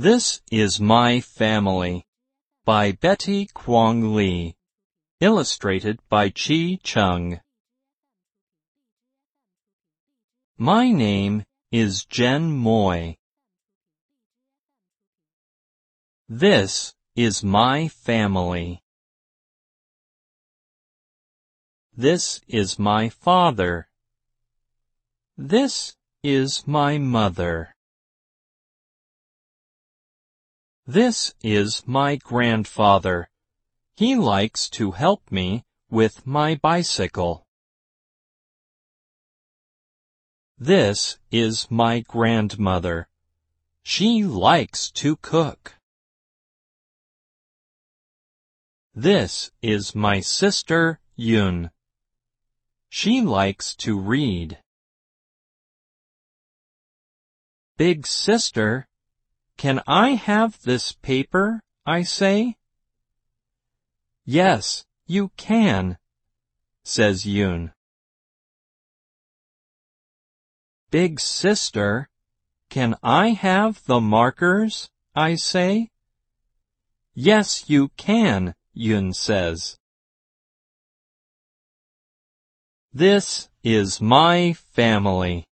This is My Family by Betty Kwong Lee. Illustrated by Chi Chung. My name is Jen Moy. This is my family. This is my father. This is my mother. This is my grandfather. He likes to help me with my bicycle. This is my grandmother. She likes to cook. This is my sister Yun. She likes to read. Big sister can I have this paper? I say. Yes, you can, says Yun. Big sister, can I have the markers? I say. Yes, you can, Yun says. This is my family.